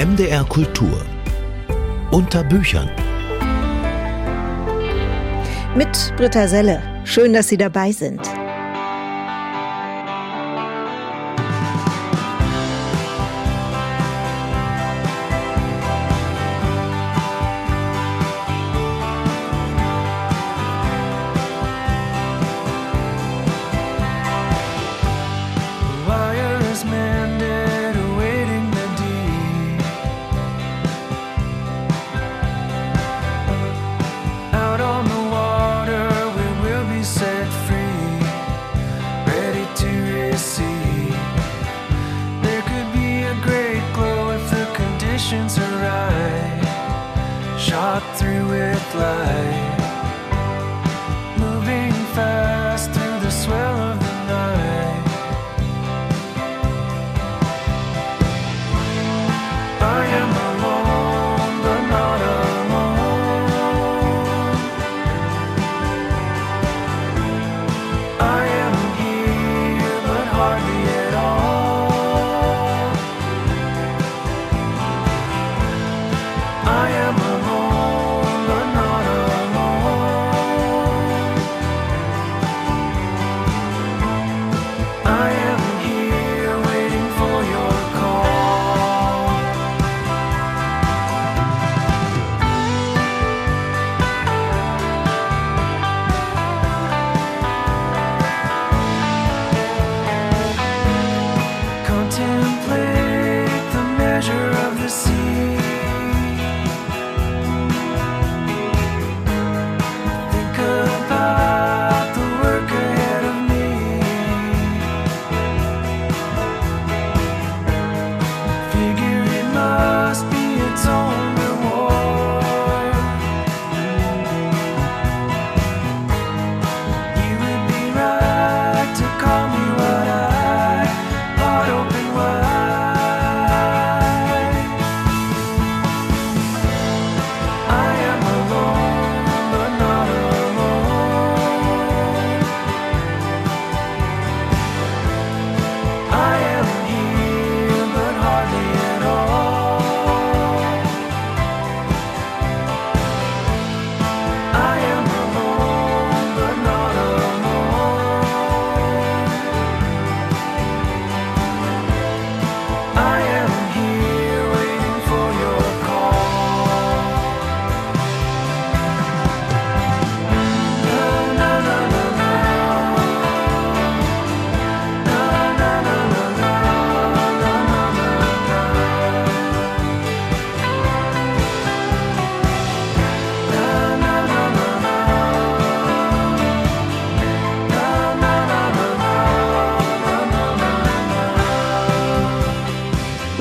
MDR Kultur unter Büchern. Mit Britta Selle. Schön, dass Sie dabei sind.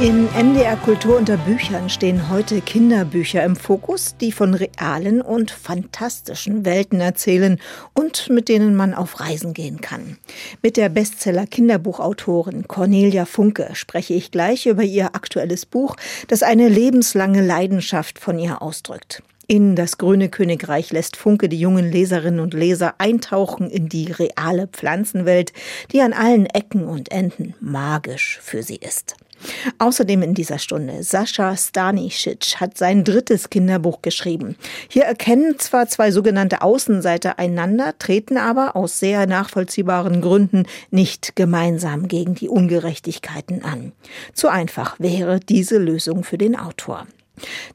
NDR Kultur unter Büchern stehen heute Kinderbücher im Fokus, die von realen und fantastischen Welten erzählen und mit denen man auf Reisen gehen kann. Mit der Bestseller-Kinderbuchautorin Cornelia Funke spreche ich gleich über ihr aktuelles Buch, das eine lebenslange Leidenschaft von ihr ausdrückt. In das grüne Königreich lässt Funke die jungen Leserinnen und Leser eintauchen in die reale Pflanzenwelt, die an allen Ecken und Enden magisch für sie ist. Außerdem in dieser Stunde Sascha Stanisic hat sein drittes Kinderbuch geschrieben. Hier erkennen zwar zwei sogenannte Außenseiter einander, treten aber aus sehr nachvollziehbaren Gründen nicht gemeinsam gegen die Ungerechtigkeiten an. Zu einfach wäre diese Lösung für den Autor.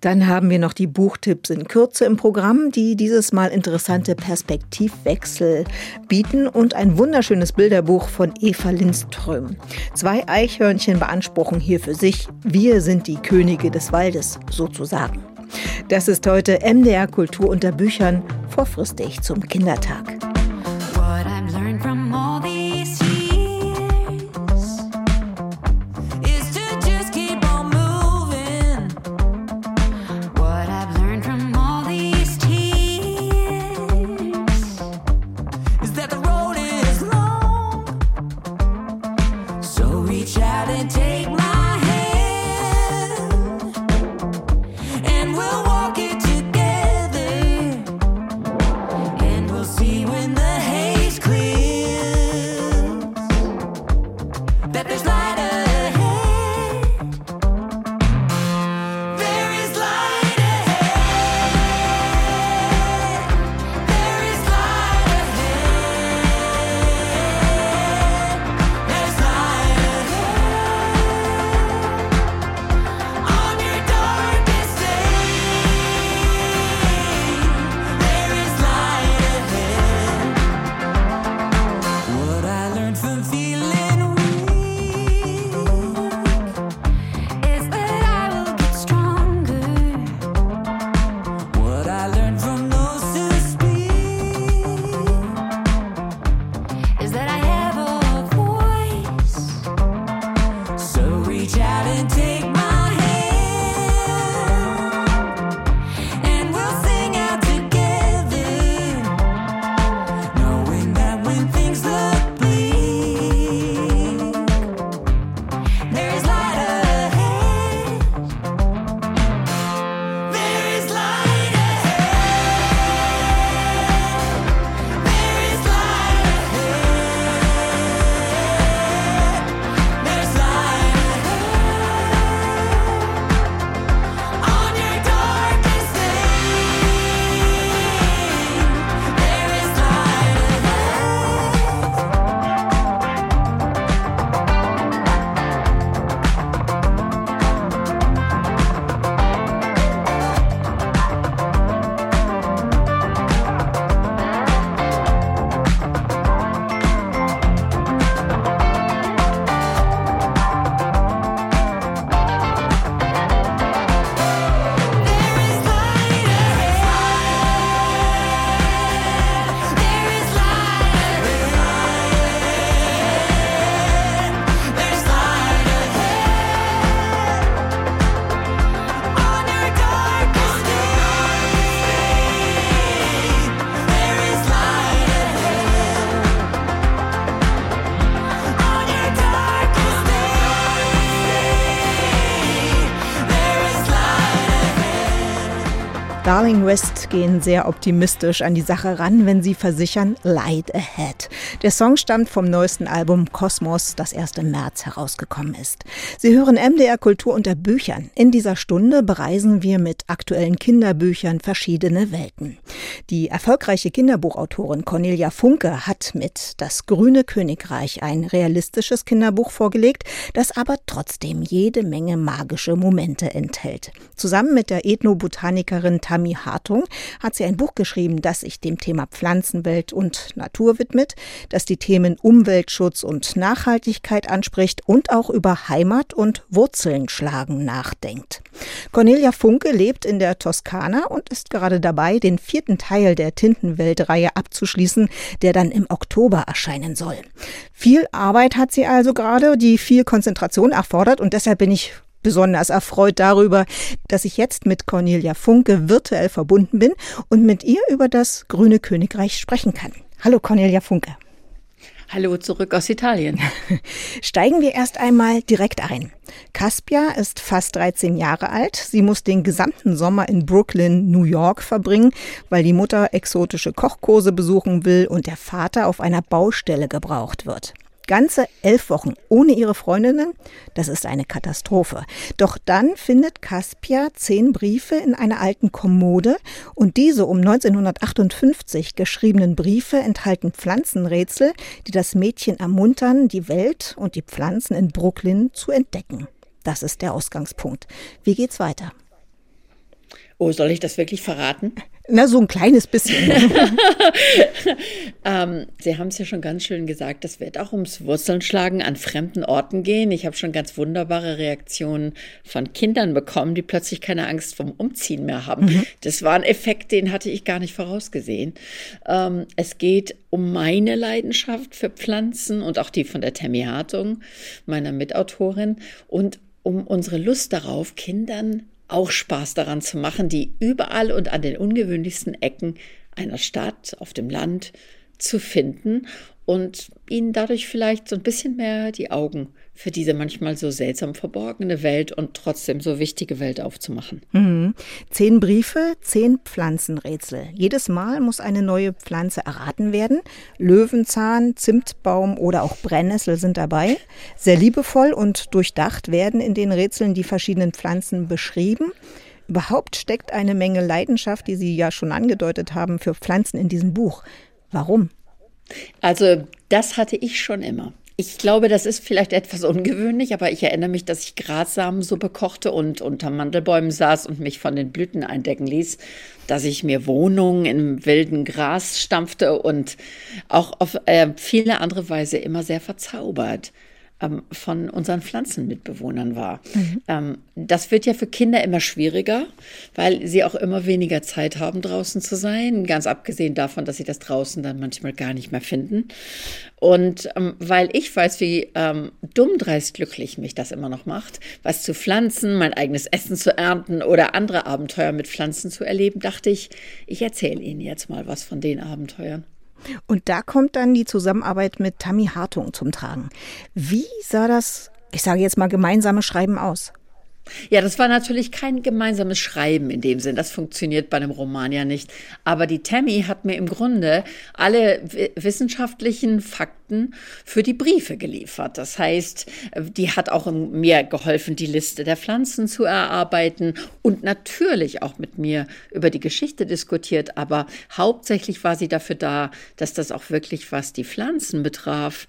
Dann haben wir noch die Buchtipps in Kürze im Programm, die dieses Mal interessante Perspektivwechsel bieten und ein wunderschönes Bilderbuch von Eva Lindström. Zwei Eichhörnchen beanspruchen hier für sich, wir sind die Könige des Waldes sozusagen. Das ist heute MDR Kultur unter Büchern vorfristig zum Kindertag. What I've learned from all these Darling West gehen sehr optimistisch an die Sache ran, wenn sie versichern Light Ahead. Der Song stammt vom neuesten Album Kosmos, das erst im März herausgekommen ist. Sie hören MDR Kultur unter Büchern. In dieser Stunde bereisen wir mit aktuellen Kinderbüchern verschiedene Welten. Die erfolgreiche Kinderbuchautorin Cornelia Funke hat mit Das grüne Königreich ein realistisches Kinderbuch vorgelegt, das aber trotzdem jede Menge magische Momente enthält. Zusammen mit der Ethnobotanikerin Tammy Hartung hat sie ein Buch geschrieben, das sich dem Thema Pflanzenwelt und Natur widmet, das die Themen Umweltschutz und Nachhaltigkeit anspricht und auch über Heimat und Wurzeln schlagen nachdenkt. Cornelia Funke lebt in der Toskana und ist gerade dabei, den vierten Teil der Tintenwelt-Reihe abzuschließen, der dann im Oktober erscheinen soll. Viel Arbeit hat sie also gerade, die viel Konzentration erfordert und deshalb bin ich besonders erfreut darüber, dass ich jetzt mit Cornelia Funke virtuell verbunden bin und mit ihr über das Grüne Königreich sprechen kann. Hallo Cornelia Funke. Hallo zurück aus Italien. Steigen wir erst einmal direkt ein. Caspia ist fast 13 Jahre alt. Sie muss den gesamten Sommer in Brooklyn, New York verbringen, weil die Mutter exotische Kochkurse besuchen will und der Vater auf einer Baustelle gebraucht wird. Ganze elf Wochen ohne ihre Freundinnen, das ist eine Katastrophe. Doch dann findet Caspia zehn Briefe in einer alten Kommode und diese um 1958 geschriebenen Briefe enthalten Pflanzenrätsel, die das Mädchen ermuntern, die Welt und die Pflanzen in Brooklyn zu entdecken. Das ist der Ausgangspunkt. Wie geht's weiter? Oh, soll ich das wirklich verraten? Na, so ein kleines bisschen. ähm, Sie haben es ja schon ganz schön gesagt, das wird auch ums Wurzeln schlagen, an fremden Orten gehen. Ich habe schon ganz wunderbare Reaktionen von Kindern bekommen, die plötzlich keine Angst vom Umziehen mehr haben. Mhm. Das war ein Effekt, den hatte ich gar nicht vorausgesehen. Ähm, es geht um meine Leidenschaft für Pflanzen und auch die von der Tammy Hartung, meiner Mitautorin, und um unsere Lust darauf, Kindern auch Spaß daran zu machen, die überall und an den ungewöhnlichsten Ecken einer Stadt, auf dem Land zu finden und ihnen dadurch vielleicht so ein bisschen mehr die Augen für diese manchmal so seltsam verborgene Welt und trotzdem so wichtige Welt aufzumachen. Mhm. Zehn Briefe, zehn Pflanzenrätsel. Jedes Mal muss eine neue Pflanze erraten werden. Löwenzahn, Zimtbaum oder auch Brennnessel sind dabei. Sehr liebevoll und durchdacht werden in den Rätseln die verschiedenen Pflanzen beschrieben. Überhaupt steckt eine Menge Leidenschaft, die Sie ja schon angedeutet haben, für Pflanzen in diesem Buch. Warum? Also das hatte ich schon immer. Ich glaube, das ist vielleicht etwas ungewöhnlich, aber ich erinnere mich, dass ich Grassamensuppe kochte und unter Mandelbäumen saß und mich von den Blüten eindecken ließ, dass ich mir Wohnungen im wilden Gras stampfte und auch auf äh, viele andere Weise immer sehr verzaubert ähm, von unseren Pflanzenmitbewohnern war. Mhm. Ähm, das wird ja für Kinder immer schwieriger, weil sie auch immer weniger Zeit haben, draußen zu sein. Ganz abgesehen davon, dass sie das draußen dann manchmal gar nicht mehr finden. Und ähm, weil ich weiß, wie ähm, dumm dreist glücklich mich das immer noch macht, was zu pflanzen, mein eigenes Essen zu ernten oder andere Abenteuer mit Pflanzen zu erleben, dachte ich, ich erzähle Ihnen jetzt mal was von den Abenteuern. Und da kommt dann die Zusammenarbeit mit Tammy Hartung zum Tragen. Wie sah das, ich sage jetzt mal, gemeinsame Schreiben aus? Ja, das war natürlich kein gemeinsames Schreiben in dem Sinn. Das funktioniert bei einem Roman ja nicht. Aber die Tammy hat mir im Grunde alle wissenschaftlichen Fakten für die Briefe geliefert. Das heißt, die hat auch mir geholfen, die Liste der Pflanzen zu erarbeiten und natürlich auch mit mir über die Geschichte diskutiert. Aber hauptsächlich war sie dafür da, dass das auch wirklich, was die Pflanzen betraf,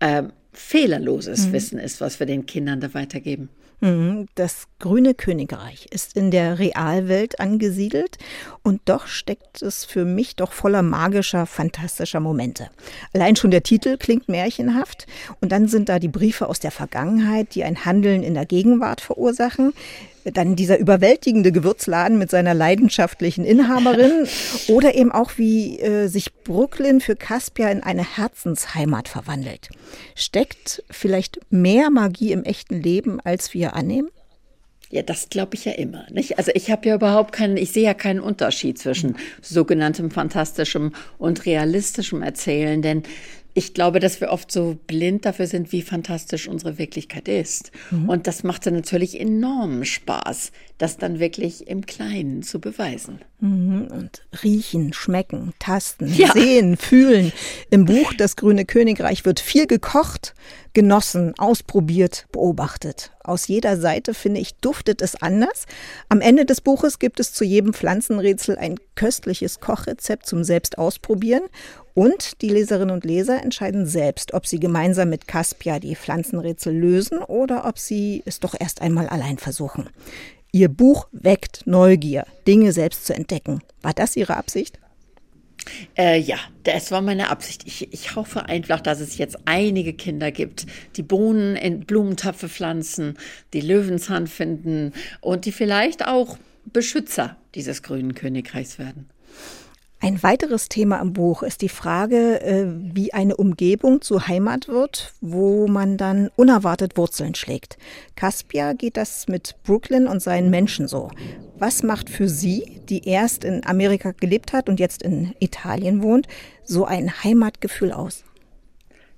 äh, fehlerloses mhm. Wissen ist, was wir den Kindern da weitergeben. Mhm, das grüne Königreich ist in der Realwelt angesiedelt und doch steckt es für mich doch voller magischer, fantastischer Momente. Allein schon der Titel klingt märchenhaft und dann sind da die Briefe aus der Vergangenheit, die ein Handeln in der Gegenwart verursachen. Dann dieser überwältigende Gewürzladen mit seiner leidenschaftlichen Inhaberin oder eben auch, wie äh, sich Brooklyn für Caspia in eine Herzensheimat verwandelt. Steckt vielleicht mehr Magie im echten Leben, als wir annehmen? Ja, das glaube ich ja immer. Nicht? Also ich habe ja überhaupt keinen, ich sehe ja keinen Unterschied zwischen sogenanntem fantastischem und realistischem Erzählen, denn ich glaube, dass wir oft so blind dafür sind, wie fantastisch unsere Wirklichkeit ist. Mhm. Und das macht dann natürlich enormen Spaß, das dann wirklich im Kleinen zu beweisen. Mhm. Und riechen, schmecken, tasten, ja. sehen, fühlen. Im Buch Das Grüne Königreich wird viel gekocht, genossen, ausprobiert, beobachtet. Aus jeder Seite, finde ich, duftet es anders. Am Ende des Buches gibt es zu jedem Pflanzenrätsel ein köstliches Kochrezept zum Selbstausprobieren. Und die Leserinnen und Leser entscheiden selbst, ob sie gemeinsam mit Caspia die Pflanzenrätsel lösen oder ob sie es doch erst einmal allein versuchen. Ihr Buch weckt Neugier, Dinge selbst zu entdecken. War das Ihre Absicht? Äh, ja, das war meine Absicht. Ich, ich hoffe einfach, dass es jetzt einige Kinder gibt, die Bohnen in Blumentöpfe pflanzen, die Löwenzahn finden und die vielleicht auch Beschützer dieses grünen Königreichs werden. Ein weiteres Thema im Buch ist die Frage, äh, wie eine Umgebung zur Heimat wird, wo man dann unerwartet Wurzeln schlägt. Caspia geht das mit Brooklyn und seinen Menschen so. Was macht für Sie, die erst in Amerika gelebt hat und jetzt in Italien wohnt, so ein Heimatgefühl aus?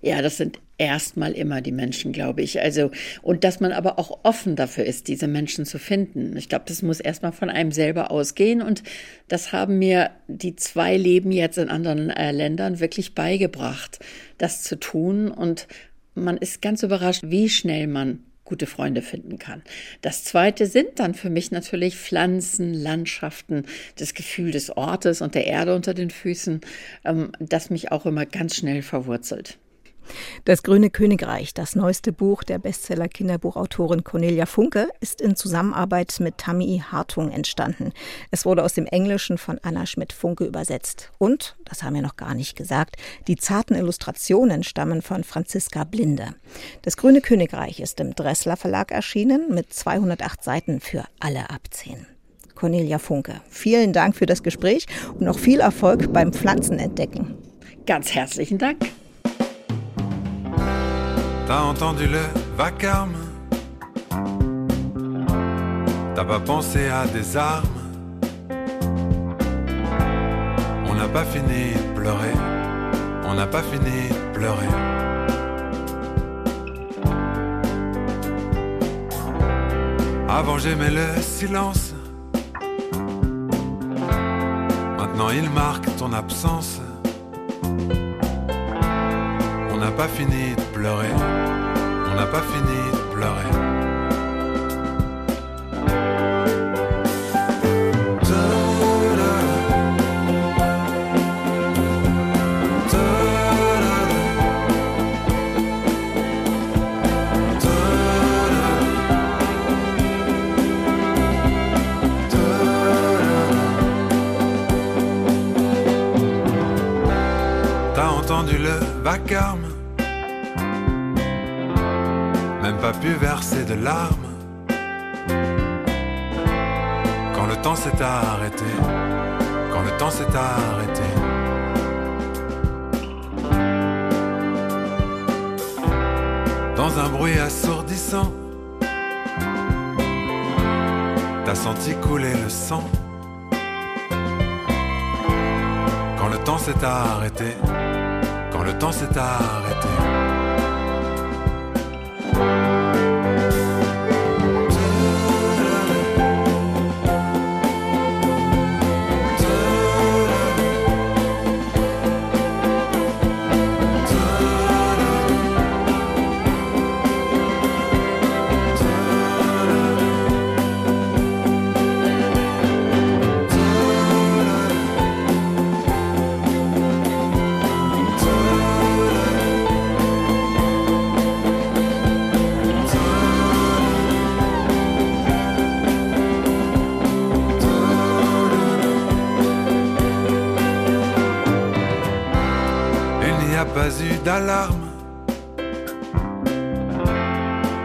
Ja, das sind erstmal immer die Menschen, glaube ich. Also, und dass man aber auch offen dafür ist, diese Menschen zu finden. Ich glaube, das muss erstmal von einem selber ausgehen. Und das haben mir die zwei Leben jetzt in anderen äh, Ländern wirklich beigebracht, das zu tun. Und man ist ganz überrascht, wie schnell man gute Freunde finden kann. Das zweite sind dann für mich natürlich Pflanzen, Landschaften, das Gefühl des Ortes und der Erde unter den Füßen, ähm, das mich auch immer ganz schnell verwurzelt. Das Grüne Königreich, das neueste Buch der Bestseller-Kinderbuchautorin Cornelia Funke, ist in Zusammenarbeit mit Tammy Hartung entstanden. Es wurde aus dem Englischen von Anna Schmidt-Funke übersetzt. Und, das haben wir noch gar nicht gesagt, die zarten Illustrationen stammen von Franziska Blinde. Das Grüne Königreich ist im Dressler Verlag erschienen mit 208 Seiten für alle ab 10. Cornelia Funke, vielen Dank für das Gespräch und noch viel Erfolg beim Pflanzenentdecken. Ganz herzlichen Dank. T'as entendu le vacarme? T'as pas pensé à des armes? On n'a pas fini de pleurer. On n'a pas fini de pleurer. Avant j'aimais le silence. Maintenant il marque ton absence. On n'a pas fini de pleurer on n'a pas fini de pleurer. T'as entendu le vacarme pas pu verser de larmes. Quand le temps s'est arrêté, quand le temps s'est arrêté. Dans un bruit assourdissant, t'as senti couler le sang. Quand le temps s'est arrêté, quand le temps s'est arrêté.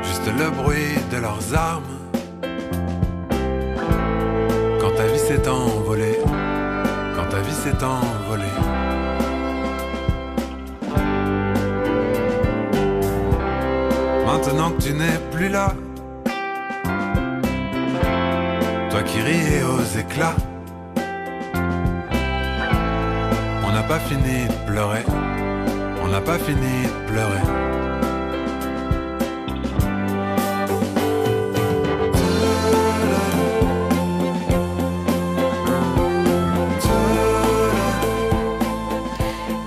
Juste le bruit de leurs armes. Quand ta vie s'est envolée, quand ta vie s'est envolée. Maintenant que tu n'es plus là, toi qui riais aux éclats, on n'a pas fini de pleurer n'a pas fini de pleurer.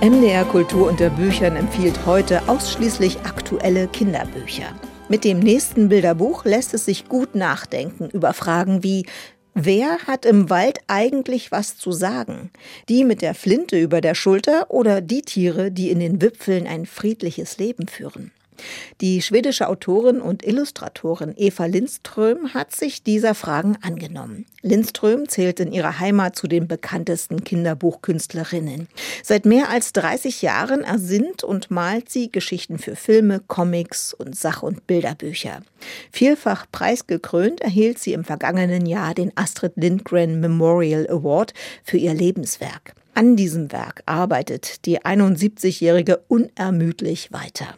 MDR Kultur unter Büchern empfiehlt heute ausschließlich aktuelle Kinderbücher. Mit dem nächsten Bilderbuch lässt es sich gut nachdenken über Fragen wie Wer hat im Wald eigentlich was zu sagen? Die mit der Flinte über der Schulter oder die Tiere, die in den Wipfeln ein friedliches Leben führen? Die schwedische Autorin und Illustratorin Eva Lindström hat sich dieser Fragen angenommen. Lindström zählt in ihrer Heimat zu den bekanntesten Kinderbuchkünstlerinnen. Seit mehr als 30 Jahren ersinnt und malt sie Geschichten für Filme, Comics und Sach- und Bilderbücher. Vielfach preisgekrönt erhielt sie im vergangenen Jahr den Astrid Lindgren Memorial Award für ihr Lebenswerk. An diesem Werk arbeitet die 71-Jährige unermüdlich weiter.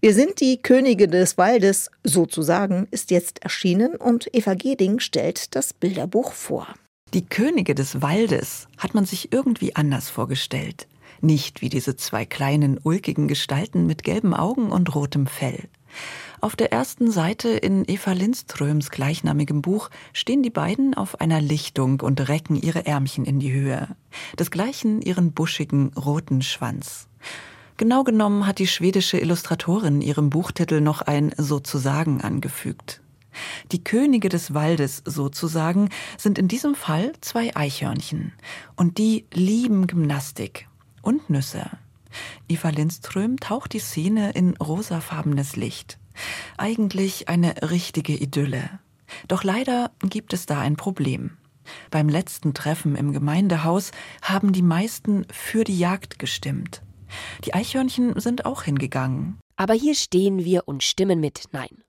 Wir sind die Könige des Waldes, sozusagen, ist jetzt erschienen und Eva Geding stellt das Bilderbuch vor. Die Könige des Waldes hat man sich irgendwie anders vorgestellt. Nicht wie diese zwei kleinen, ulkigen Gestalten mit gelben Augen und rotem Fell. Auf der ersten Seite in Eva Lindströms gleichnamigem Buch stehen die beiden auf einer Lichtung und recken ihre Ärmchen in die Höhe. Desgleichen ihren buschigen, roten Schwanz. Genau genommen hat die schwedische Illustratorin ihrem Buchtitel noch ein sozusagen angefügt. Die Könige des Waldes sozusagen sind in diesem Fall zwei Eichhörnchen und die lieben Gymnastik und Nüsse. Eva Lindström taucht die Szene in rosafarbenes Licht. Eigentlich eine richtige Idylle. Doch leider gibt es da ein Problem. Beim letzten Treffen im Gemeindehaus haben die meisten für die Jagd gestimmt. Die Eichhörnchen sind auch hingegangen. Aber hier stehen wir und stimmen mit Nein.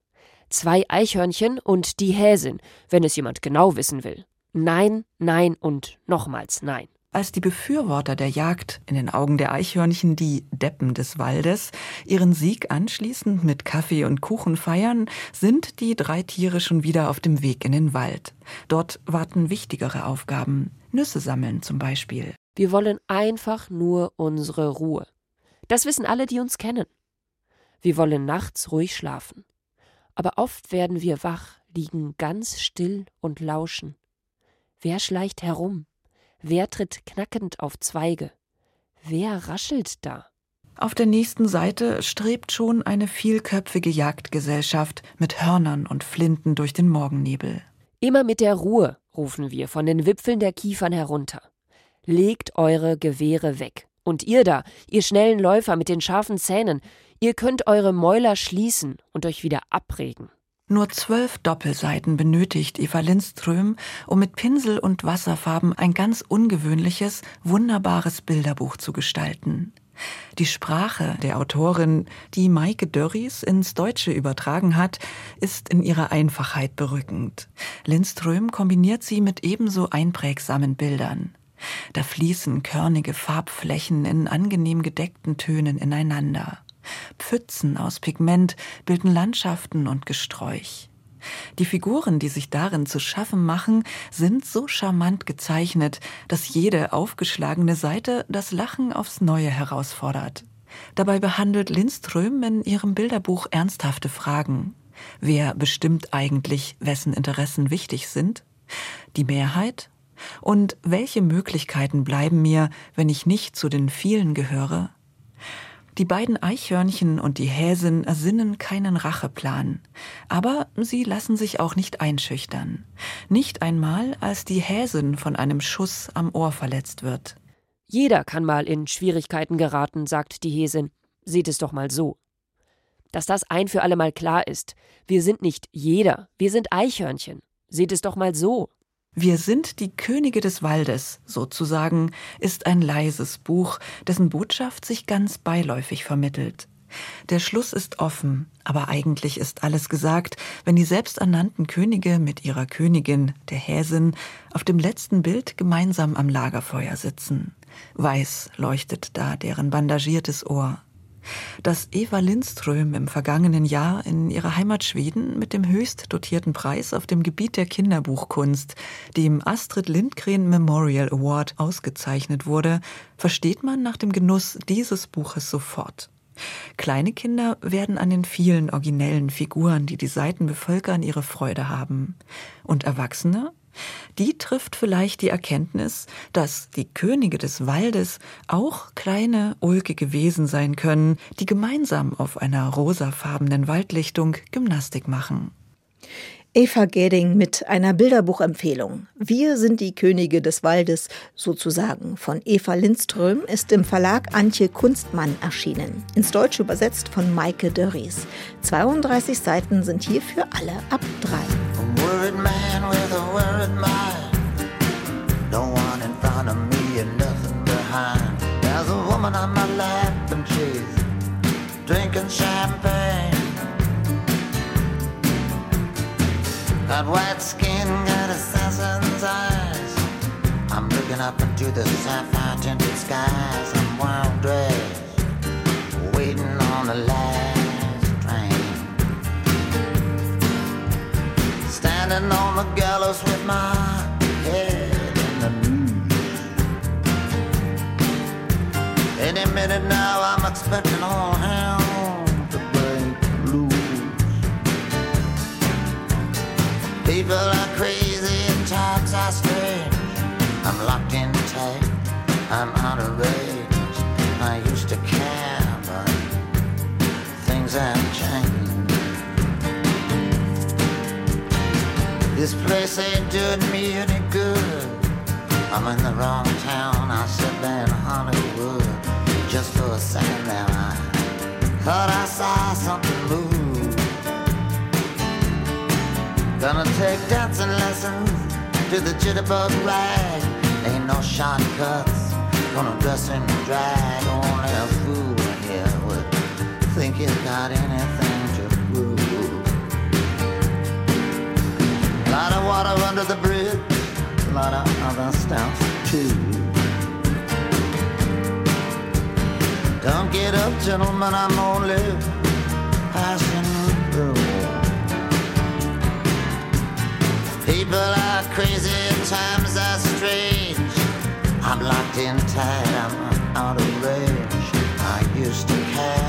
Zwei Eichhörnchen und die Häsin, wenn es jemand genau wissen will. Nein, nein und nochmals nein. Als die Befürworter der Jagd, in den Augen der Eichhörnchen die Deppen des Waldes, ihren Sieg anschließend mit Kaffee und Kuchen feiern, sind die drei Tiere schon wieder auf dem Weg in den Wald. Dort warten wichtigere Aufgaben. Nüsse sammeln zum Beispiel. Wir wollen einfach nur unsere Ruhe. Das wissen alle, die uns kennen. Wir wollen nachts ruhig schlafen. Aber oft werden wir wach, liegen ganz still und lauschen. Wer schleicht herum? Wer tritt knackend auf Zweige? Wer raschelt da? Auf der nächsten Seite strebt schon eine vielköpfige Jagdgesellschaft mit Hörnern und Flinten durch den Morgennebel. Immer mit der Ruhe, rufen wir von den Wipfeln der Kiefern herunter. Legt eure Gewehre weg. Und ihr da, ihr schnellen Läufer mit den scharfen Zähnen, ihr könnt eure Mäuler schließen und euch wieder abregen. Nur zwölf Doppelseiten benötigt Eva Lindström, um mit Pinsel und Wasserfarben ein ganz ungewöhnliches, wunderbares Bilderbuch zu gestalten. Die Sprache der Autorin, die Maike Dörries ins Deutsche übertragen hat, ist in ihrer Einfachheit berückend. Lindström kombiniert sie mit ebenso einprägsamen Bildern. Da fließen körnige Farbflächen in angenehm gedeckten Tönen ineinander. Pfützen aus Pigment bilden Landschaften und Gesträuch. Die Figuren, die sich darin zu schaffen machen, sind so charmant gezeichnet, dass jede aufgeschlagene Seite das Lachen aufs Neue herausfordert. Dabei behandelt Lindström in ihrem Bilderbuch ernsthafte Fragen. Wer bestimmt eigentlich, wessen Interessen wichtig sind? Die Mehrheit und welche Möglichkeiten bleiben mir, wenn ich nicht zu den vielen gehöre? Die beiden Eichhörnchen und die Häsin ersinnen keinen Racheplan, aber sie lassen sich auch nicht einschüchtern. Nicht einmal, als die Häsin von einem Schuss am Ohr verletzt wird. Jeder kann mal in Schwierigkeiten geraten, sagt die Häsin. Seht es doch mal so. Dass das ein für alle Mal klar ist. Wir sind nicht jeder, wir sind Eichhörnchen. Seht es doch mal so. Wir sind die Könige des Waldes, sozusagen, ist ein leises Buch, dessen Botschaft sich ganz beiläufig vermittelt. Der Schluss ist offen, aber eigentlich ist alles gesagt, wenn die selbsternannten Könige mit ihrer Königin, der Häsin, auf dem letzten Bild gemeinsam am Lagerfeuer sitzen. Weiß leuchtet da deren bandagiertes Ohr. Dass Eva Lindström im vergangenen Jahr in ihrer Heimat Schweden mit dem höchst dotierten Preis auf dem Gebiet der Kinderbuchkunst, dem Astrid Lindgren Memorial Award, ausgezeichnet wurde, versteht man nach dem Genuss dieses Buches sofort. Kleine Kinder werden an den vielen originellen Figuren, die die Seiten bevölkern, ihre Freude haben. Und Erwachsene die trifft vielleicht die Erkenntnis, dass die Könige des Waldes auch kleine, ulkige Wesen sein können, die gemeinsam auf einer rosafarbenen Waldlichtung Gymnastik machen. Eva Geding mit einer Bilderbuchempfehlung. Wir sind die Könige des Waldes, sozusagen, von Eva Lindström, ist im Verlag Antje Kunstmann erschienen. Ins Deutsche übersetzt von Maike Dörries. 32 Seiten sind hier für alle ab drei. drinking champagne Got white skin, got assassin's eyes. I'm looking up into the sapphire tinted skies. I'm wild dressed, waiting on the last train. Standing on the gallows with my head in the noose. Any minute now, I'm expecting all hell. People are crazy and times are strange. I'm locked in tight, I'm out of range. I used to care, but things have changed. This place ain't doing me any good. I'm in the wrong town, I should be in Hollywood. Just for a second there, I thought I saw something move. Gonna take dancing lessons to the jitterbug rag. Ain't no shortcuts. Gonna dress in drag. Only a fool here would think he's got anything to prove. Lot of water under the bridge. Lot of other stuff too. Don't get up, gentlemen. I'm only passing People are crazy times are strange. I'm locked in tight, I'm out of range. I used to care,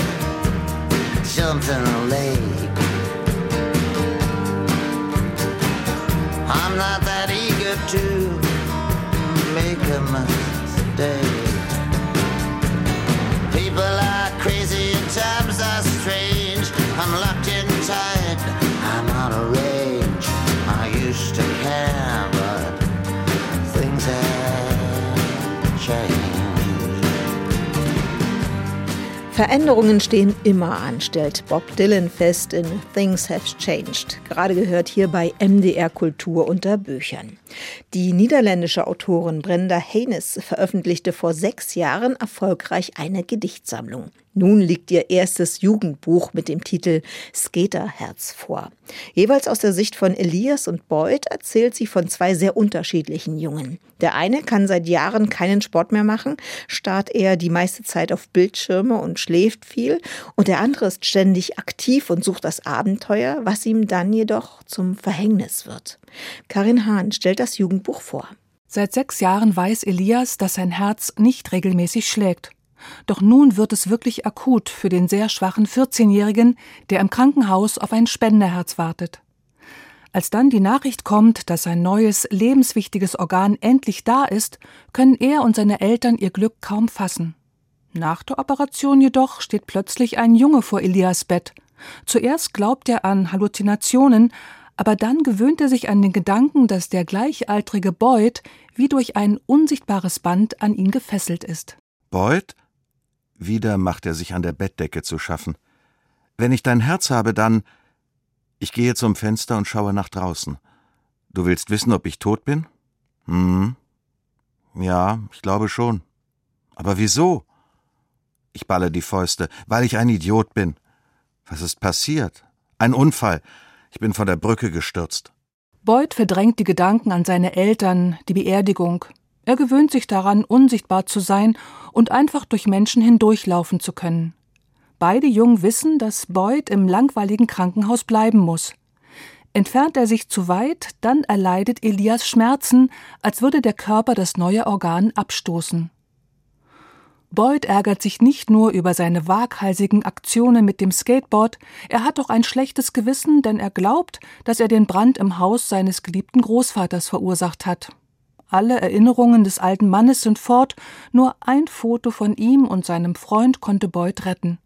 the lake. I'm not that eager to make a mistake. Veränderungen stehen immer an, stellt Bob Dylan fest in Things Have Changed. Gerade gehört hier bei MDR Kultur unter Büchern. Die niederländische Autorin Brenda Haynes veröffentlichte vor sechs Jahren erfolgreich eine Gedichtsammlung. Nun liegt ihr erstes Jugendbuch mit dem Titel Skaterherz vor. Jeweils aus der Sicht von Elias und Boyd erzählt sie von zwei sehr unterschiedlichen Jungen. Der eine kann seit Jahren keinen Sport mehr machen, starrt eher die meiste Zeit auf Bildschirme und schläft viel, und der andere ist ständig aktiv und sucht das Abenteuer, was ihm dann jedoch zum Verhängnis wird. Karin Hahn stellt das Jugendbuch vor. Seit sechs Jahren weiß Elias, dass sein Herz nicht regelmäßig schlägt. Doch nun wird es wirklich akut für den sehr schwachen 14-Jährigen, der im Krankenhaus auf ein Spenderherz wartet. Als dann die Nachricht kommt, dass sein neues, lebenswichtiges Organ endlich da ist, können er und seine Eltern ihr Glück kaum fassen. Nach der Operation jedoch steht plötzlich ein Junge vor Elias Bett. Zuerst glaubt er an Halluzinationen, aber dann gewöhnt er sich an den Gedanken, dass der gleichaltrige Boyd wie durch ein unsichtbares Band an ihn gefesselt ist. Boyd? Wieder macht er sich an der Bettdecke zu schaffen. Wenn ich dein Herz habe, dann ich gehe zum Fenster und schaue nach draußen. Du willst wissen, ob ich tot bin? Hm. Ja, ich glaube schon. Aber wieso? Ich balle die Fäuste, weil ich ein Idiot bin. Was ist passiert? Ein Unfall. Ich bin von der Brücke gestürzt. Boyd verdrängt die Gedanken an seine Eltern, die Beerdigung. Er gewöhnt sich daran, unsichtbar zu sein und einfach durch Menschen hindurchlaufen zu können. Beide Jungen wissen, dass Boyd im langweiligen Krankenhaus bleiben muss. Entfernt er sich zu weit, dann erleidet Elias Schmerzen, als würde der Körper das neue Organ abstoßen. Boyd ärgert sich nicht nur über seine waghalsigen Aktionen mit dem Skateboard, er hat auch ein schlechtes Gewissen, denn er glaubt, dass er den Brand im Haus seines geliebten Großvaters verursacht hat. Alle Erinnerungen des alten Mannes sind fort, nur ein Foto von ihm und seinem Freund konnte Boyd retten.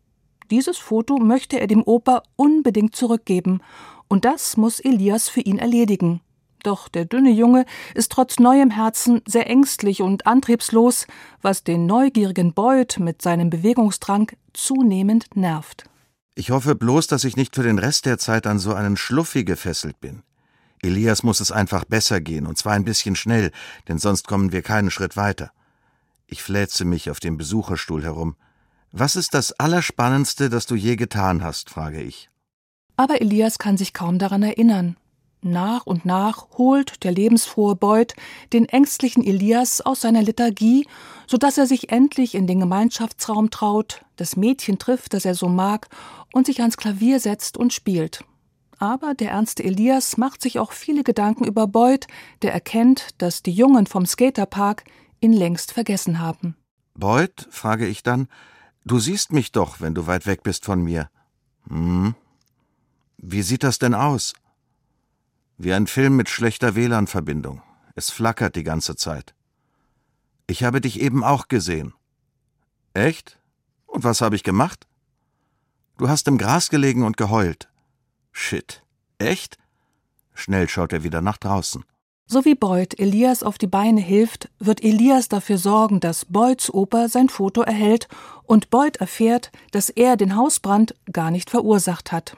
Dieses Foto möchte er dem Opa unbedingt zurückgeben, und das muss Elias für ihn erledigen. Doch der dünne Junge ist trotz neuem Herzen sehr ängstlich und antriebslos, was den neugierigen Beut mit seinem Bewegungsdrang zunehmend nervt. Ich hoffe bloß, dass ich nicht für den Rest der Zeit an so einen Schluffi gefesselt bin. Elias muss es einfach besser gehen, und zwar ein bisschen schnell, denn sonst kommen wir keinen Schritt weiter. Ich fläze mich auf dem Besucherstuhl herum. Was ist das Allerspannendste, das du je getan hast? frage ich. Aber Elias kann sich kaum daran erinnern. Nach und nach holt der lebensfrohe Beut den ängstlichen Elias aus seiner Lethargie, so dass er sich endlich in den Gemeinschaftsraum traut, das Mädchen trifft, das er so mag, und sich ans Klavier setzt und spielt. Aber der ernste Elias macht sich auch viele Gedanken über Beut, der erkennt, dass die Jungen vom Skaterpark ihn längst vergessen haben. Beut, frage ich dann, Du siehst mich doch, wenn du weit weg bist von mir. Hm. Wie sieht das denn aus? Wie ein Film mit schlechter WLAN-Verbindung. Es flackert die ganze Zeit. Ich habe dich eben auch gesehen. Echt? Und was habe ich gemacht? Du hast im Gras gelegen und geheult. Shit. Echt? Schnell schaut er wieder nach draußen. So wie Boyd Elias auf die Beine hilft, wird Elias dafür sorgen, dass Boyds Opa sein Foto erhält und Boyd erfährt, dass er den Hausbrand gar nicht verursacht hat.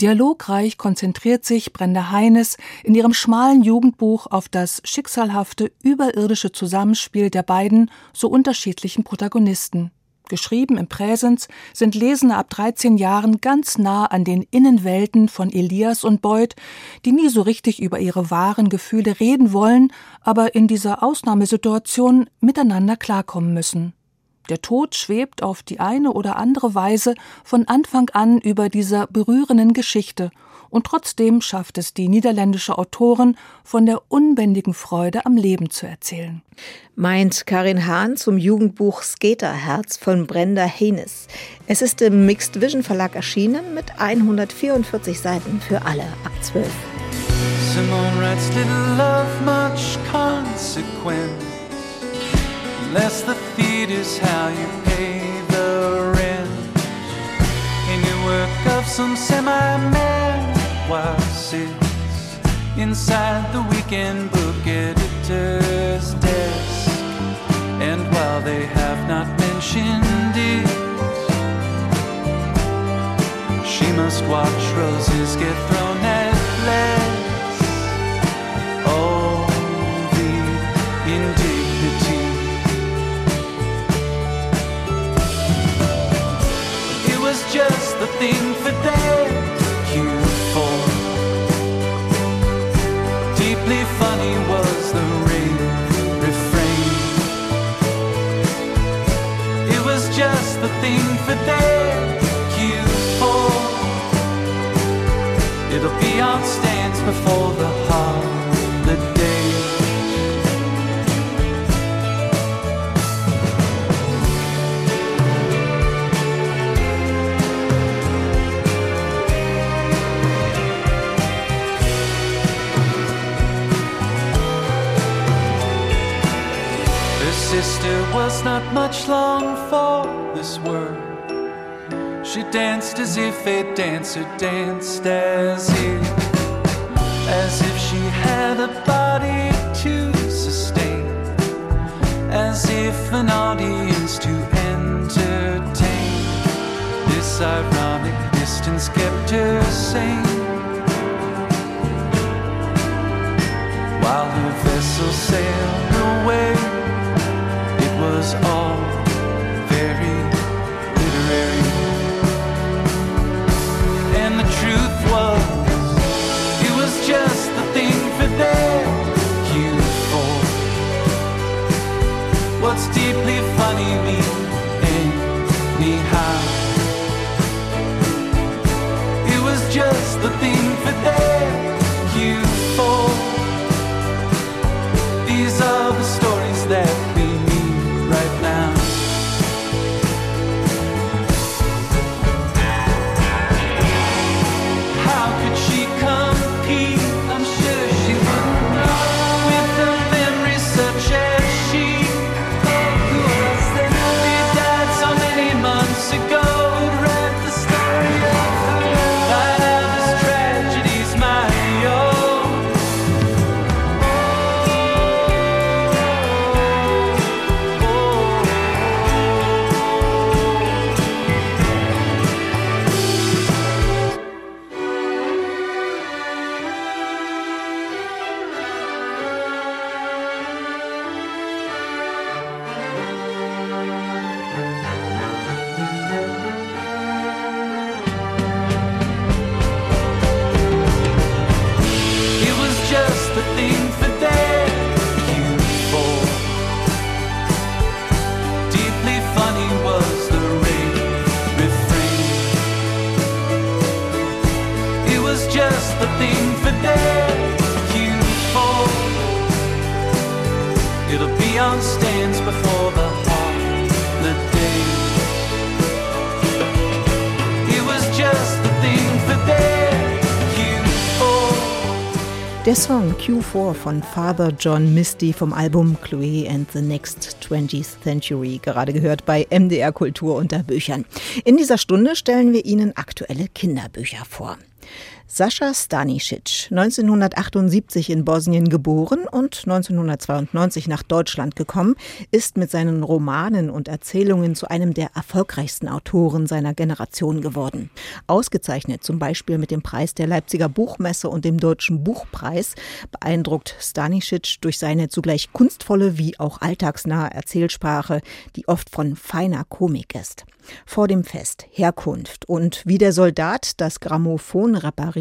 Dialogreich konzentriert sich Brenda Heines in ihrem schmalen Jugendbuch auf das schicksalhafte, überirdische Zusammenspiel der beiden so unterschiedlichen Protagonisten geschrieben im Präsens, sind Lesende ab 13 Jahren ganz nah an den Innenwelten von Elias und Beuth, die nie so richtig über ihre wahren Gefühle reden wollen, aber in dieser Ausnahmesituation miteinander klarkommen müssen. Der Tod schwebt auf die eine oder andere Weise von Anfang an über dieser berührenden Geschichte und trotzdem schafft es die niederländische Autorin, von der unbändigen Freude am Leben zu erzählen. Meint Karin Hahn zum Jugendbuch Skaterherz von Brenda Haynes. Es ist im Mixed Vision Verlag erschienen mit 144 Seiten für alle ab 12. Simone writes, didn't love much consequence Unless the feed is how you pay the rent In your work of some semi-man while sits inside the weekend book editor's desk. And while they have not mentioned it, she must watch roses get thrown at less. Oh, the indignity. It was just the thing for them funny was the ring refrain. It was just the thing for their was not much long for this world. She danced as if a dancer danced, as if, as if she had a body to sustain, as if an audience to entertain. This ironic distance kept her sane. While her vessel sailed Der Song Q4 von Father John Misty vom Album Chloe and the Next 20th Century, gerade gehört bei MDR Kultur unter Büchern. In dieser Stunde stellen wir Ihnen aktuelle Kinderbücher vor. Sascha Stanisic, 1978 in Bosnien geboren und 1992 nach Deutschland gekommen, ist mit seinen Romanen und Erzählungen zu einem der erfolgreichsten Autoren seiner Generation geworden. Ausgezeichnet zum Beispiel mit dem Preis der Leipziger Buchmesse und dem Deutschen Buchpreis, beeindruckt Stanisic durch seine zugleich kunstvolle wie auch alltagsnahe Erzählsprache, die oft von feiner Komik ist. Vor dem Fest, Herkunft und wie der Soldat das Grammophon repariert,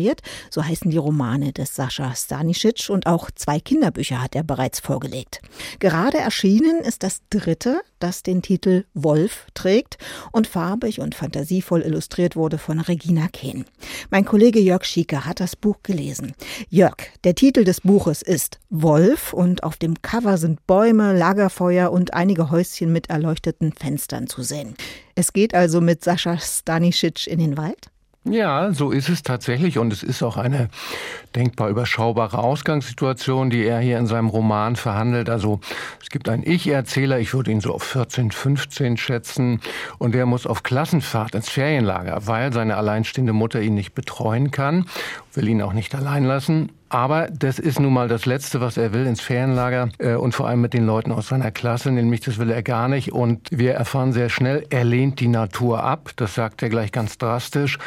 so heißen die Romane des Sascha Stanisic und auch zwei Kinderbücher hat er bereits vorgelegt. Gerade erschienen ist das dritte, das den Titel Wolf trägt und farbig und fantasievoll illustriert wurde von Regina Kehn. Mein Kollege Jörg Schieke hat das Buch gelesen. Jörg, der Titel des Buches ist Wolf und auf dem Cover sind Bäume, Lagerfeuer und einige Häuschen mit erleuchteten Fenstern zu sehen. Es geht also mit Sascha Stanisic in den Wald? Ja, so ist es tatsächlich und es ist auch eine denkbar überschaubare Ausgangssituation, die er hier in seinem Roman verhandelt. Also es gibt einen Ich-Erzähler, ich würde ihn so auf 14, 15 schätzen und der muss auf Klassenfahrt ins Ferienlager, weil seine alleinstehende Mutter ihn nicht betreuen kann, will ihn auch nicht allein lassen. Aber das ist nun mal das Letzte, was er will, ins Ferienlager äh, und vor allem mit den Leuten aus seiner Klasse, nämlich das will er gar nicht. Und wir erfahren sehr schnell, er lehnt die Natur ab, das sagt er gleich ganz drastisch.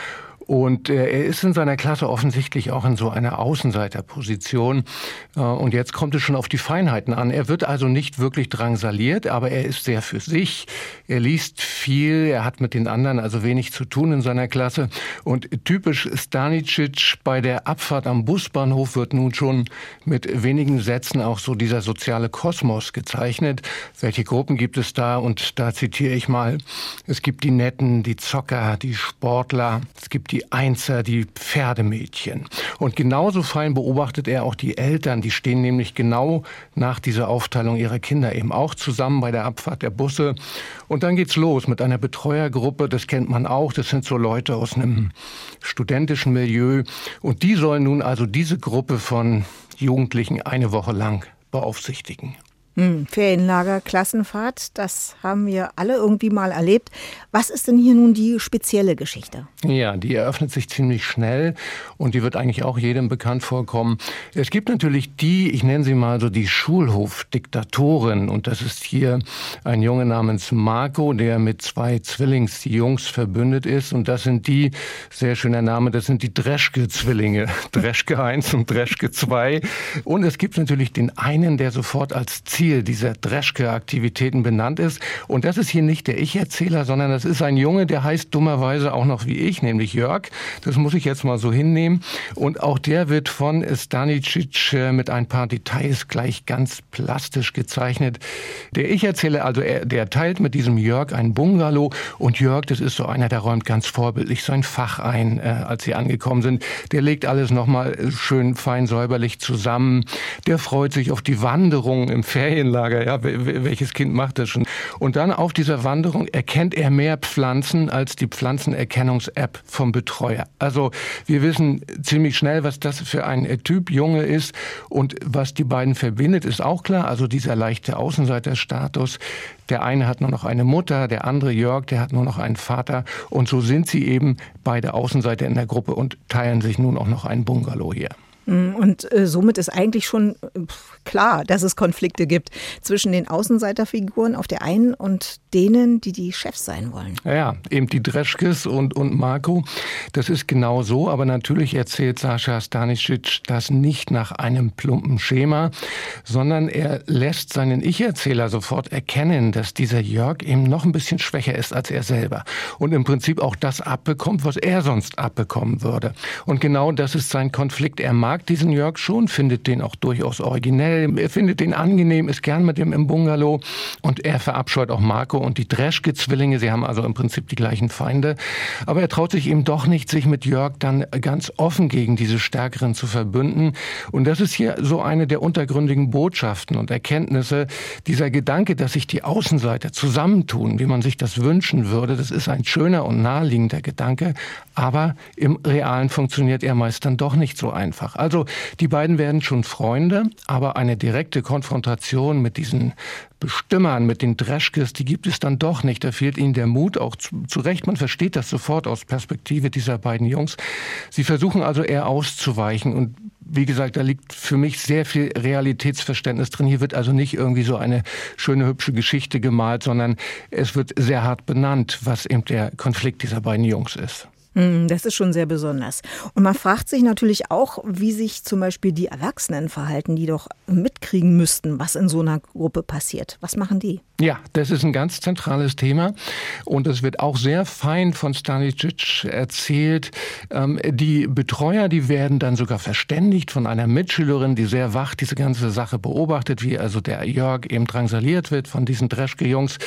Und äh, er ist in seiner Klasse offensichtlich auch in so einer Außenseiterposition. Äh, und jetzt kommt es schon auf die Feinheiten an. Er wird also nicht wirklich drangsaliert, aber er ist sehr für sich. Er liest viel, er hat mit den anderen also wenig zu tun in seiner Klasse. Und typisch Stanicic bei der Abfahrt am Busbahnhof wird nun schon mit wenigen Sätzen auch so dieser soziale Kosmos gezeichnet. Welche Gruppen gibt es da? Und da zitiere ich mal. Es gibt die Netten, die Zocker, die Sportler. Es gibt die Einser, die Pferdemädchen. Und genauso fein beobachtet er auch die Eltern. Die stehen nämlich genau nach dieser Aufteilung ihrer Kinder eben auch zusammen bei der Abfahrt der Busse. Und dann geht's los mit einer Betreuergruppe. Das kennt man auch. Das sind so Leute aus einem studentischen Milieu. Und die sollen nun also diese Gruppe von Jugendlichen eine Woche lang beaufsichtigen. Hm, Ferienlager, Klassenfahrt, das haben wir alle irgendwie mal erlebt. Was ist denn hier nun die spezielle Geschichte? Ja, die eröffnet sich ziemlich schnell und die wird eigentlich auch jedem bekannt vorkommen. Es gibt natürlich die, ich nenne sie mal so die Schulhofdiktatorin und das ist hier ein Junge namens Marco, der mit zwei Zwillingsjungs verbündet ist und das sind die, sehr schöner Name, das sind die Dreschke-Zwillinge, Dreschke 1 und Dreschke 2 und es gibt natürlich den einen, der sofort als Ziel Ziel dieser Dreschke-Aktivitäten benannt ist. Und das ist hier nicht der Ich-Erzähler, sondern das ist ein Junge, der heißt dummerweise auch noch wie ich, nämlich Jörg. Das muss ich jetzt mal so hinnehmen. Und auch der wird von Stanicic äh, mit ein paar Details gleich ganz plastisch gezeichnet. Der Ich-Erzähler, also er, der teilt mit diesem Jörg ein Bungalow. Und Jörg, das ist so einer, der räumt ganz vorbildlich sein Fach ein, äh, als sie angekommen sind. Der legt alles nochmal schön fein säuberlich zusammen. Der freut sich auf die Wanderung im Ferien Ferienlager, ja, welches Kind macht das schon? Und dann auf dieser Wanderung erkennt er mehr Pflanzen als die Pflanzenerkennungs-App vom Betreuer. Also wir wissen ziemlich schnell, was das für ein Typ Junge ist und was die beiden verbindet, ist auch klar. Also dieser leichte Außenseiterstatus. Der eine hat nur noch eine Mutter, der andere Jörg, der hat nur noch einen Vater. Und so sind sie eben beide Außenseiter in der Gruppe und teilen sich nun auch noch einen Bungalow hier. Mm, und äh, somit ist eigentlich schon klar, dass es Konflikte gibt zwischen den Außenseiterfiguren auf der einen und denen, die die Chefs sein wollen. Ja, eben die Dreschkes und, und Marco. Das ist genau so, aber natürlich erzählt Sascha Stanisic das nicht nach einem plumpen Schema, sondern er lässt seinen Ich-Erzähler sofort erkennen, dass dieser Jörg eben noch ein bisschen schwächer ist als er selber und im Prinzip auch das abbekommt, was er sonst abbekommen würde. Und genau das ist sein Konflikt. Er mag diesen Jörg schon, findet den auch durchaus originell, er findet den angenehm, ist gern mit ihm im Bungalow und er verabscheut auch Marco und die Dreschke-Zwillinge. Sie haben also im Prinzip die gleichen Feinde. Aber er traut sich eben doch nicht, sich mit Jörg dann ganz offen gegen diese Stärkeren zu verbünden. Und das ist hier so eine der untergründigen Botschaften und Erkenntnisse. Dieser Gedanke, dass sich die Außenseiter zusammentun, wie man sich das wünschen würde, das ist ein schöner und naheliegender Gedanke. Aber im Realen funktioniert er meist dann doch nicht so einfach. Also die beiden werden schon Freunde, aber eine direkte Konfrontation mit diesen Bestimmern, mit den Dreschkes, die gibt es dann doch nicht. Da fehlt ihnen der Mut, auch zu, zu Recht. Man versteht das sofort aus Perspektive dieser beiden Jungs. Sie versuchen also eher auszuweichen und wie gesagt, da liegt für mich sehr viel Realitätsverständnis drin. Hier wird also nicht irgendwie so eine schöne, hübsche Geschichte gemalt, sondern es wird sehr hart benannt, was eben der Konflikt dieser beiden Jungs ist. Hm, das ist schon sehr besonders. Und man fragt sich natürlich auch, wie sich zum Beispiel die Erwachsenen verhalten, die doch mitkriegen müssten, was in so einer Gruppe passiert. Was machen die? Ja, das ist ein ganz zentrales Thema und es wird auch sehr fein von Stanisic erzählt. Ähm, die Betreuer, die werden dann sogar verständigt von einer Mitschülerin, die sehr wach diese ganze Sache beobachtet, wie also der Jörg eben drangsaliert wird von diesen Dreschke-Jungs.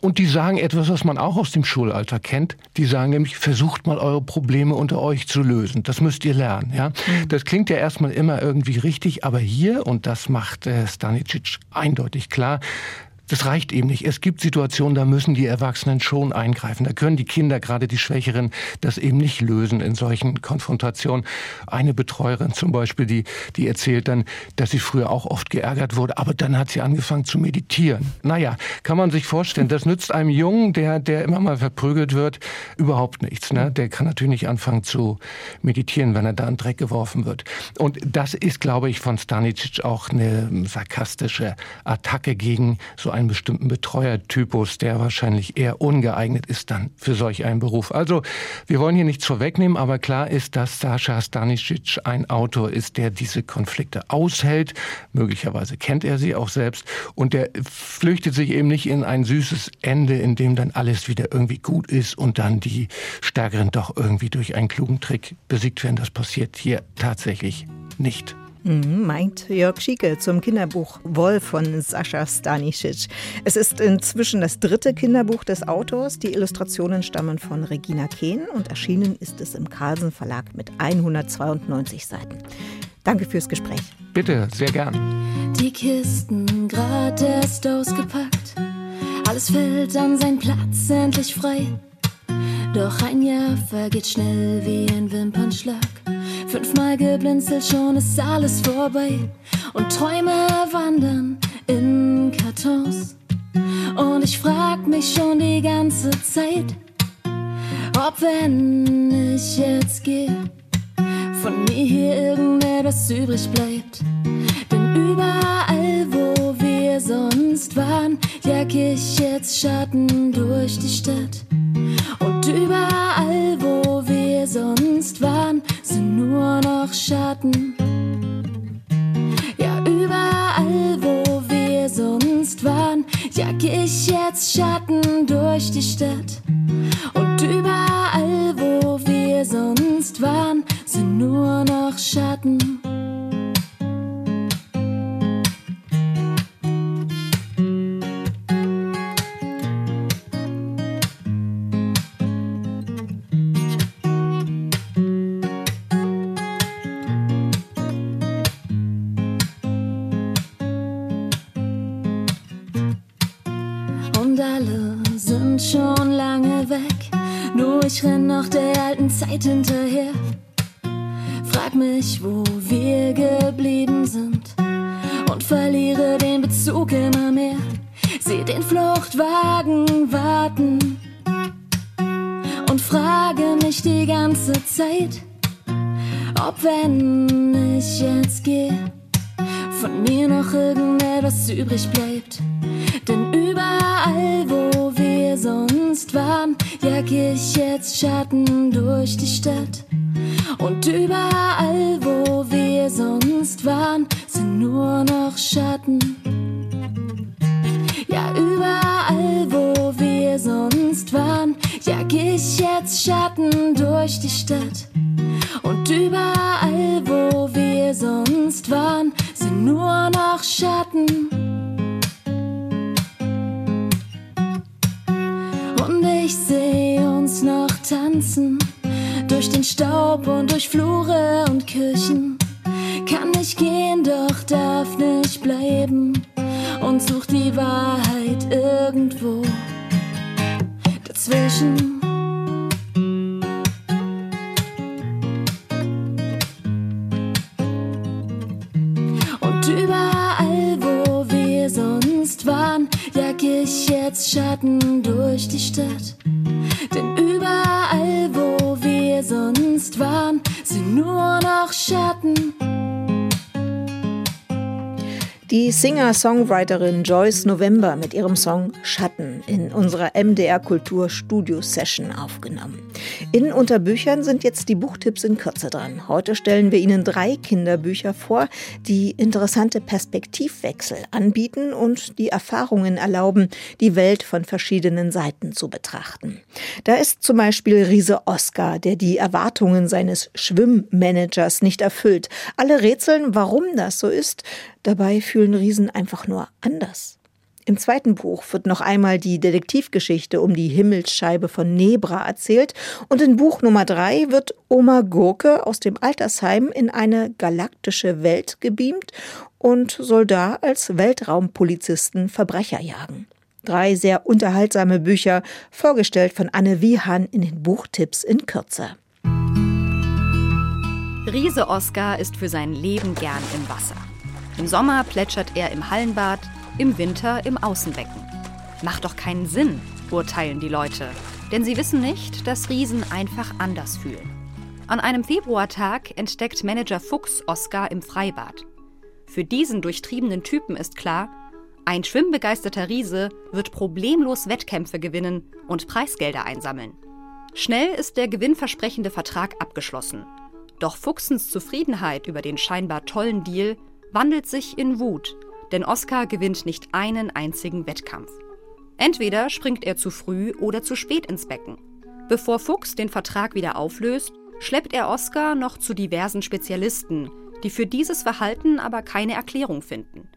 Und die sagen etwas, was man auch aus dem Schulalter kennt. Die sagen nämlich, versucht mal eure Probleme unter euch zu lösen. Das müsst ihr lernen. Ja? Mhm. Das klingt ja erstmal immer irgendwie richtig, aber hier, und das macht äh, Stanisic eindeutig klar, das reicht eben nicht. Es gibt Situationen, da müssen die Erwachsenen schon eingreifen. Da können die Kinder, gerade die Schwächeren, das eben nicht lösen in solchen Konfrontationen. Eine Betreuerin zum Beispiel, die, die erzählt dann, dass sie früher auch oft geärgert wurde, aber dann hat sie angefangen zu meditieren. Naja, kann man sich vorstellen, das nützt einem Jungen, der, der immer mal verprügelt wird, überhaupt nichts. Ne? Der kann natürlich nicht anfangen zu meditieren, wenn er da in Dreck geworfen wird. Und das ist, glaube ich, von Stanicic auch eine sarkastische Attacke gegen so ein einen bestimmten Betreuertypus, der wahrscheinlich eher ungeeignet ist dann für solch einen Beruf. Also wir wollen hier nichts vorwegnehmen, aber klar ist, dass Sascha Stanisic ein Autor ist, der diese Konflikte aushält. Möglicherweise kennt er sie auch selbst und der flüchtet sich eben nicht in ein süßes Ende, in dem dann alles wieder irgendwie gut ist und dann die Stärkeren doch irgendwie durch einen klugen Trick besiegt werden. Das passiert hier tatsächlich nicht. Mhm, meint Jörg Schieke zum Kinderbuch Wolf von Sascha Stanisic. Es ist inzwischen das dritte Kinderbuch des Autors. Die Illustrationen stammen von Regina Kehn und erschienen ist es im Carlsen Verlag mit 192 Seiten. Danke fürs Gespräch. Bitte, sehr gern. Die Kisten grad erst ausgepackt. Alles fällt an seinen Platz, endlich frei. Doch ein Jahr vergeht schnell wie ein Wimpernschlag. Fünfmal geblinzelt, schon ist alles vorbei. Und Träume wandern in Kartons. Und ich frag mich schon die ganze Zeit, ob wenn ich jetzt gehe, von mir hier irgendetwas übrig bleibt. Denn überall, wo wir sonst waren, jag ich jetzt Schatten durch die Stadt. Und überall, wo wir sonst waren, sind nur noch Schatten. Ja, überall, wo wir sonst waren, jag ich jetzt Schatten durch die Stadt. Und überall, wo wir sonst waren, sind nur noch Schatten. Und alle sind schon lange weg. Nur ich renn noch der alten Zeit hinterher. Frag mich, wo wir geblieben sind. Und verliere den Bezug immer mehr. Seh den Fluchtwagen warten. Und frage mich die ganze Zeit, ob wenn ich jetzt gehe, von mir noch irgendetwas übrig bleibt. Denn überall, wo wir sonst waren, jag ich jetzt Schatten durch die Stadt. Und überall, wo wir sonst waren, sind nur noch Schatten. Ja, überall, wo wir sonst waren, jag ich jetzt Schatten durch die Stadt. Und überall, wo wir sonst waren, sind nur noch Schatten. Ich seh uns noch tanzen durch den Staub und durch Flure und Kirchen. Kann nicht gehen, doch darf nicht bleiben und such die Wahrheit irgendwo dazwischen. Ich jetzt Schatten durch die Stadt. Denn überall, wo wir sonst waren, sind nur noch Schatten. Die Singer-Songwriterin Joyce November mit ihrem Song Schatten in unserer MDR Kultur Studio Session aufgenommen. In Unterbüchern sind jetzt die Buchtipps in Kürze dran. Heute stellen wir Ihnen drei Kinderbücher vor, die interessante Perspektivwechsel anbieten und die Erfahrungen erlauben, die Welt von verschiedenen Seiten zu betrachten. Da ist zum Beispiel Riese Oscar, der die Erwartungen seines Schwimmmanagers nicht erfüllt. Alle rätseln, warum das so ist. Dabei fühlen Riesen einfach nur anders. Im zweiten Buch wird noch einmal die Detektivgeschichte um die Himmelsscheibe von Nebra erzählt und in Buch Nummer drei wird Oma Gurke aus dem Altersheim in eine galaktische Welt gebeamt und soll da als Weltraumpolizisten Verbrecher jagen. Drei sehr unterhaltsame Bücher, vorgestellt von Anne Wiehan in den Buchtipps in Kürze. Riese Oskar ist für sein Leben gern im Wasser. Im Sommer plätschert er im Hallenbad, im Winter im Außenbecken. Macht doch keinen Sinn, urteilen die Leute, denn sie wissen nicht, dass Riesen einfach anders fühlen. An einem Februartag entdeckt Manager Fuchs Oskar im Freibad. Für diesen durchtriebenen Typen ist klar, ein schwimmbegeisterter Riese wird problemlos Wettkämpfe gewinnen und Preisgelder einsammeln. Schnell ist der gewinnversprechende Vertrag abgeschlossen. Doch Fuchsens Zufriedenheit über den scheinbar tollen Deal wandelt sich in Wut, denn Oskar gewinnt nicht einen einzigen Wettkampf. Entweder springt er zu früh oder zu spät ins Becken. Bevor Fuchs den Vertrag wieder auflöst, schleppt er Oskar noch zu diversen Spezialisten, die für dieses Verhalten aber keine Erklärung finden.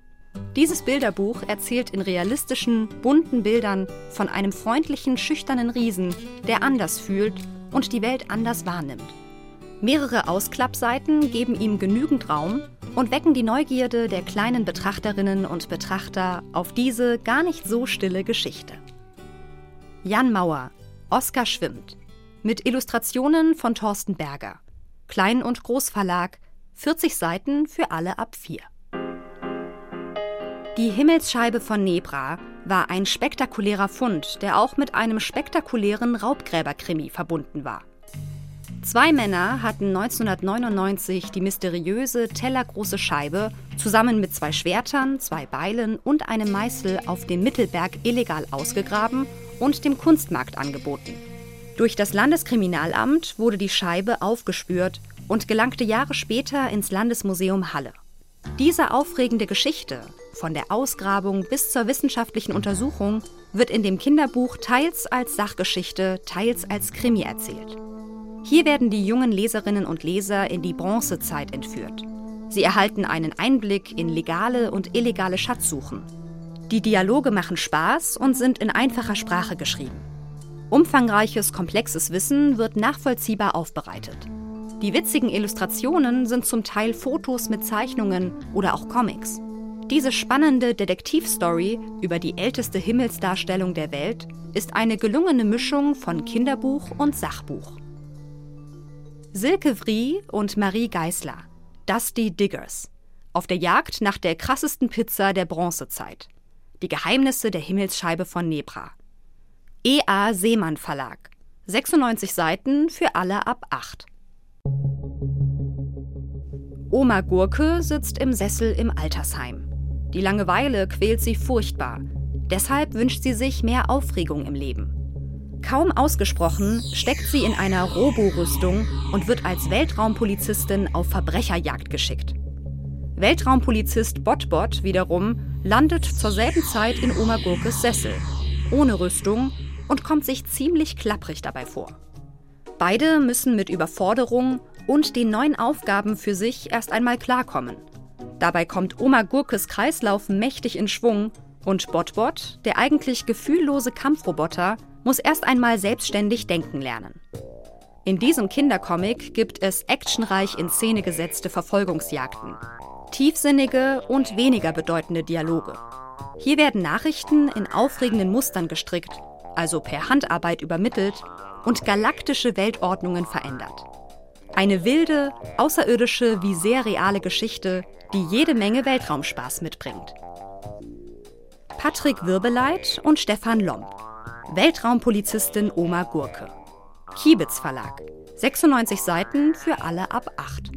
Dieses Bilderbuch erzählt in realistischen, bunten Bildern von einem freundlichen, schüchternen Riesen, der anders fühlt und die Welt anders wahrnimmt. Mehrere Ausklappseiten geben ihm genügend Raum und wecken die Neugierde der kleinen Betrachterinnen und Betrachter auf diese gar nicht so stille Geschichte. Jan Mauer, Oskar schwimmt. Mit Illustrationen von Thorsten Berger. Klein- und Großverlag, 40 Seiten für alle ab 4. Die Himmelsscheibe von Nebra war ein spektakulärer Fund, der auch mit einem spektakulären Raubgräberkrimi verbunden war. Zwei Männer hatten 1999 die mysteriöse tellergroße Scheibe zusammen mit zwei Schwertern, zwei Beilen und einem Meißel auf dem Mittelberg illegal ausgegraben und dem Kunstmarkt angeboten. Durch das Landeskriminalamt wurde die Scheibe aufgespürt und gelangte Jahre später ins Landesmuseum Halle. Diese aufregende Geschichte, von der Ausgrabung bis zur wissenschaftlichen Untersuchung, wird in dem Kinderbuch teils als Sachgeschichte, teils als Krimi erzählt. Hier werden die jungen Leserinnen und Leser in die Bronzezeit entführt. Sie erhalten einen Einblick in legale und illegale Schatzsuchen. Die Dialoge machen Spaß und sind in einfacher Sprache geschrieben. Umfangreiches, komplexes Wissen wird nachvollziehbar aufbereitet. Die witzigen Illustrationen sind zum Teil Fotos mit Zeichnungen oder auch Comics. Diese spannende Detektivstory über die älteste Himmelsdarstellung der Welt ist eine gelungene Mischung von Kinderbuch und Sachbuch. Silke Vrie und Marie Geisler, Dusty Diggers, auf der Jagd nach der krassesten Pizza der Bronzezeit. Die Geheimnisse der Himmelsscheibe von Nebra. E.A. Seemann Verlag. 96 Seiten für alle ab 8. Oma Gurke sitzt im Sessel im Altersheim. Die Langeweile quält sie furchtbar. Deshalb wünscht sie sich mehr Aufregung im Leben. Kaum ausgesprochen steckt sie in einer Roborüstung und wird als Weltraumpolizistin auf Verbrecherjagd geschickt. Weltraumpolizist Botbot wiederum landet zur selben Zeit in Oma Gurkes Sessel, ohne Rüstung und kommt sich ziemlich klapprig dabei vor. Beide müssen mit Überforderung und den neuen Aufgaben für sich erst einmal klarkommen. Dabei kommt Oma Gurkes Kreislauf mächtig in Schwung und Botbot, der eigentlich gefühllose Kampfroboter, muss erst einmal selbstständig denken lernen. In diesem Kindercomic gibt es actionreich in Szene gesetzte Verfolgungsjagden, tiefsinnige und weniger bedeutende Dialoge. Hier werden Nachrichten in aufregenden Mustern gestrickt also per Handarbeit übermittelt, und galaktische Weltordnungen verändert. Eine wilde, außerirdische wie sehr reale Geschichte, die jede Menge Weltraumspaß mitbringt. Patrick Wirbeleit und Stefan Lomb. Weltraumpolizistin Oma Gurke. Kiebitz Verlag. 96 Seiten für alle ab 8.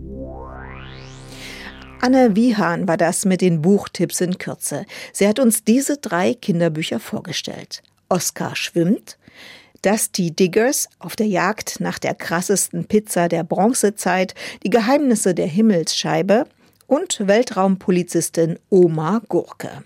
Anne Wiehan war das mit den Buchtipps in Kürze. Sie hat uns diese drei Kinderbücher vorgestellt. Oscar schwimmt, Dusty Diggers auf der Jagd nach der krassesten Pizza der Bronzezeit, die Geheimnisse der Himmelsscheibe und Weltraumpolizistin Oma Gurke.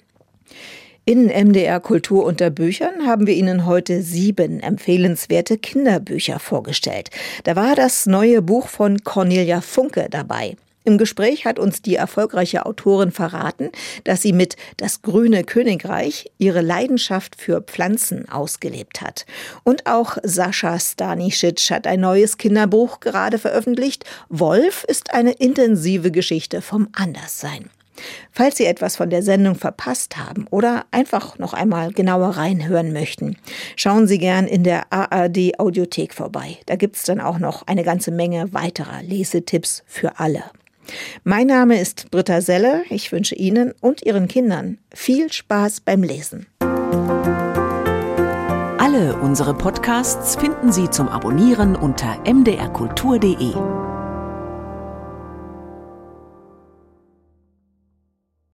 In MDR Kultur unter Büchern haben wir Ihnen heute sieben empfehlenswerte Kinderbücher vorgestellt. Da war das neue Buch von Cornelia Funke dabei. Im Gespräch hat uns die erfolgreiche Autorin verraten, dass sie mit Das grüne Königreich ihre Leidenschaft für Pflanzen ausgelebt hat. Und auch Sascha Stanisic hat ein neues Kinderbuch gerade veröffentlicht. Wolf ist eine intensive Geschichte vom Anderssein. Falls Sie etwas von der Sendung verpasst haben oder einfach noch einmal genauer reinhören möchten, schauen Sie gern in der ARD Audiothek vorbei. Da gibt's dann auch noch eine ganze Menge weiterer Lesetipps für alle. Mein Name ist Britta Selle. Ich wünsche Ihnen und Ihren Kindern viel Spaß beim Lesen. Alle unsere Podcasts finden Sie zum Abonnieren unter mdrkultur.de.